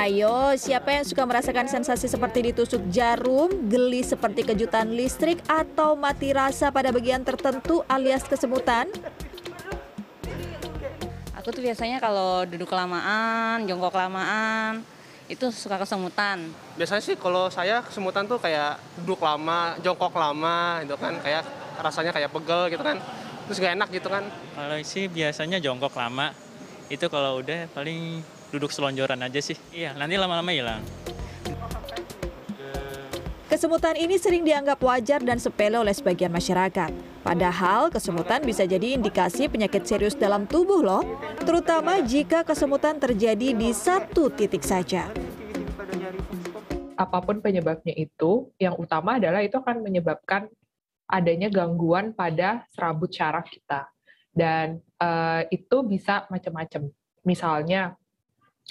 Ayo, siapa yang suka merasakan sensasi seperti ditusuk jarum, geli seperti kejutan listrik, atau mati rasa pada bagian tertentu alias kesemutan? Aku tuh biasanya kalau duduk kelamaan, jongkok kelamaan, itu suka kesemutan. Biasanya sih kalau saya kesemutan tuh kayak duduk lama, jongkok lama gitu kan, kayak rasanya kayak pegel gitu kan. Terus gak enak gitu kan. Kalau sih biasanya jongkok lama, itu kalau udah paling duduk selonjoran aja sih. Iya, nanti lama-lama hilang. Kesemutan ini sering dianggap wajar dan sepele oleh sebagian masyarakat. Padahal kesemutan bisa jadi indikasi penyakit serius dalam tubuh loh, terutama jika kesemutan terjadi di satu titik saja. Apa pun penyebabnya itu, yang utama adalah itu akan menyebabkan adanya gangguan pada serabut syaraf kita. Dan uh, itu bisa macam-macam. Misalnya,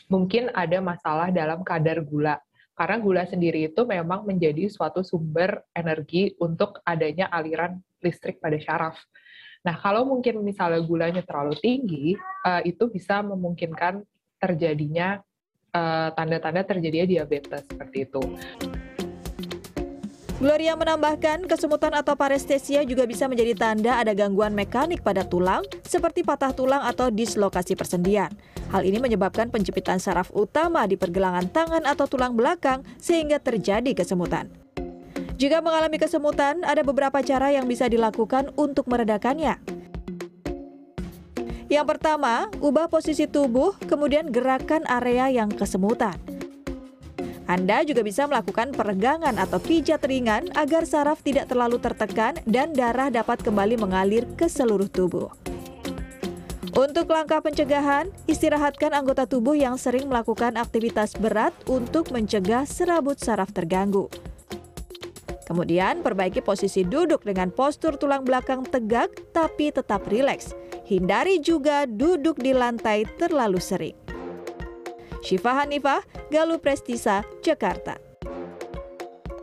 mungkin ada masalah dalam kadar gula karena gula sendiri itu memang menjadi suatu sumber energi untuk adanya aliran listrik pada syaraf. Nah, kalau mungkin misalnya gulanya terlalu tinggi, uh, itu bisa memungkinkan terjadinya uh, tanda-tanda terjadinya diabetes seperti itu. Gloria menambahkan, kesemutan atau parestesia juga bisa menjadi tanda ada gangguan mekanik pada tulang, seperti patah tulang atau dislokasi persendian. Hal ini menyebabkan penjepitan saraf utama di pergelangan tangan atau tulang belakang, sehingga terjadi kesemutan. Jika mengalami kesemutan, ada beberapa cara yang bisa dilakukan untuk meredakannya. Yang pertama, ubah posisi tubuh, kemudian gerakan area yang kesemutan. Anda juga bisa melakukan peregangan atau pijat ringan agar saraf tidak terlalu tertekan dan darah dapat kembali mengalir ke seluruh tubuh. Untuk langkah pencegahan, istirahatkan anggota tubuh yang sering melakukan aktivitas berat untuk mencegah serabut saraf terganggu. Kemudian, perbaiki posisi duduk dengan postur tulang belakang tegak tapi tetap rileks. Hindari juga duduk di lantai terlalu sering. Syifa Hanifah, Galuh Prestisa, Jakarta.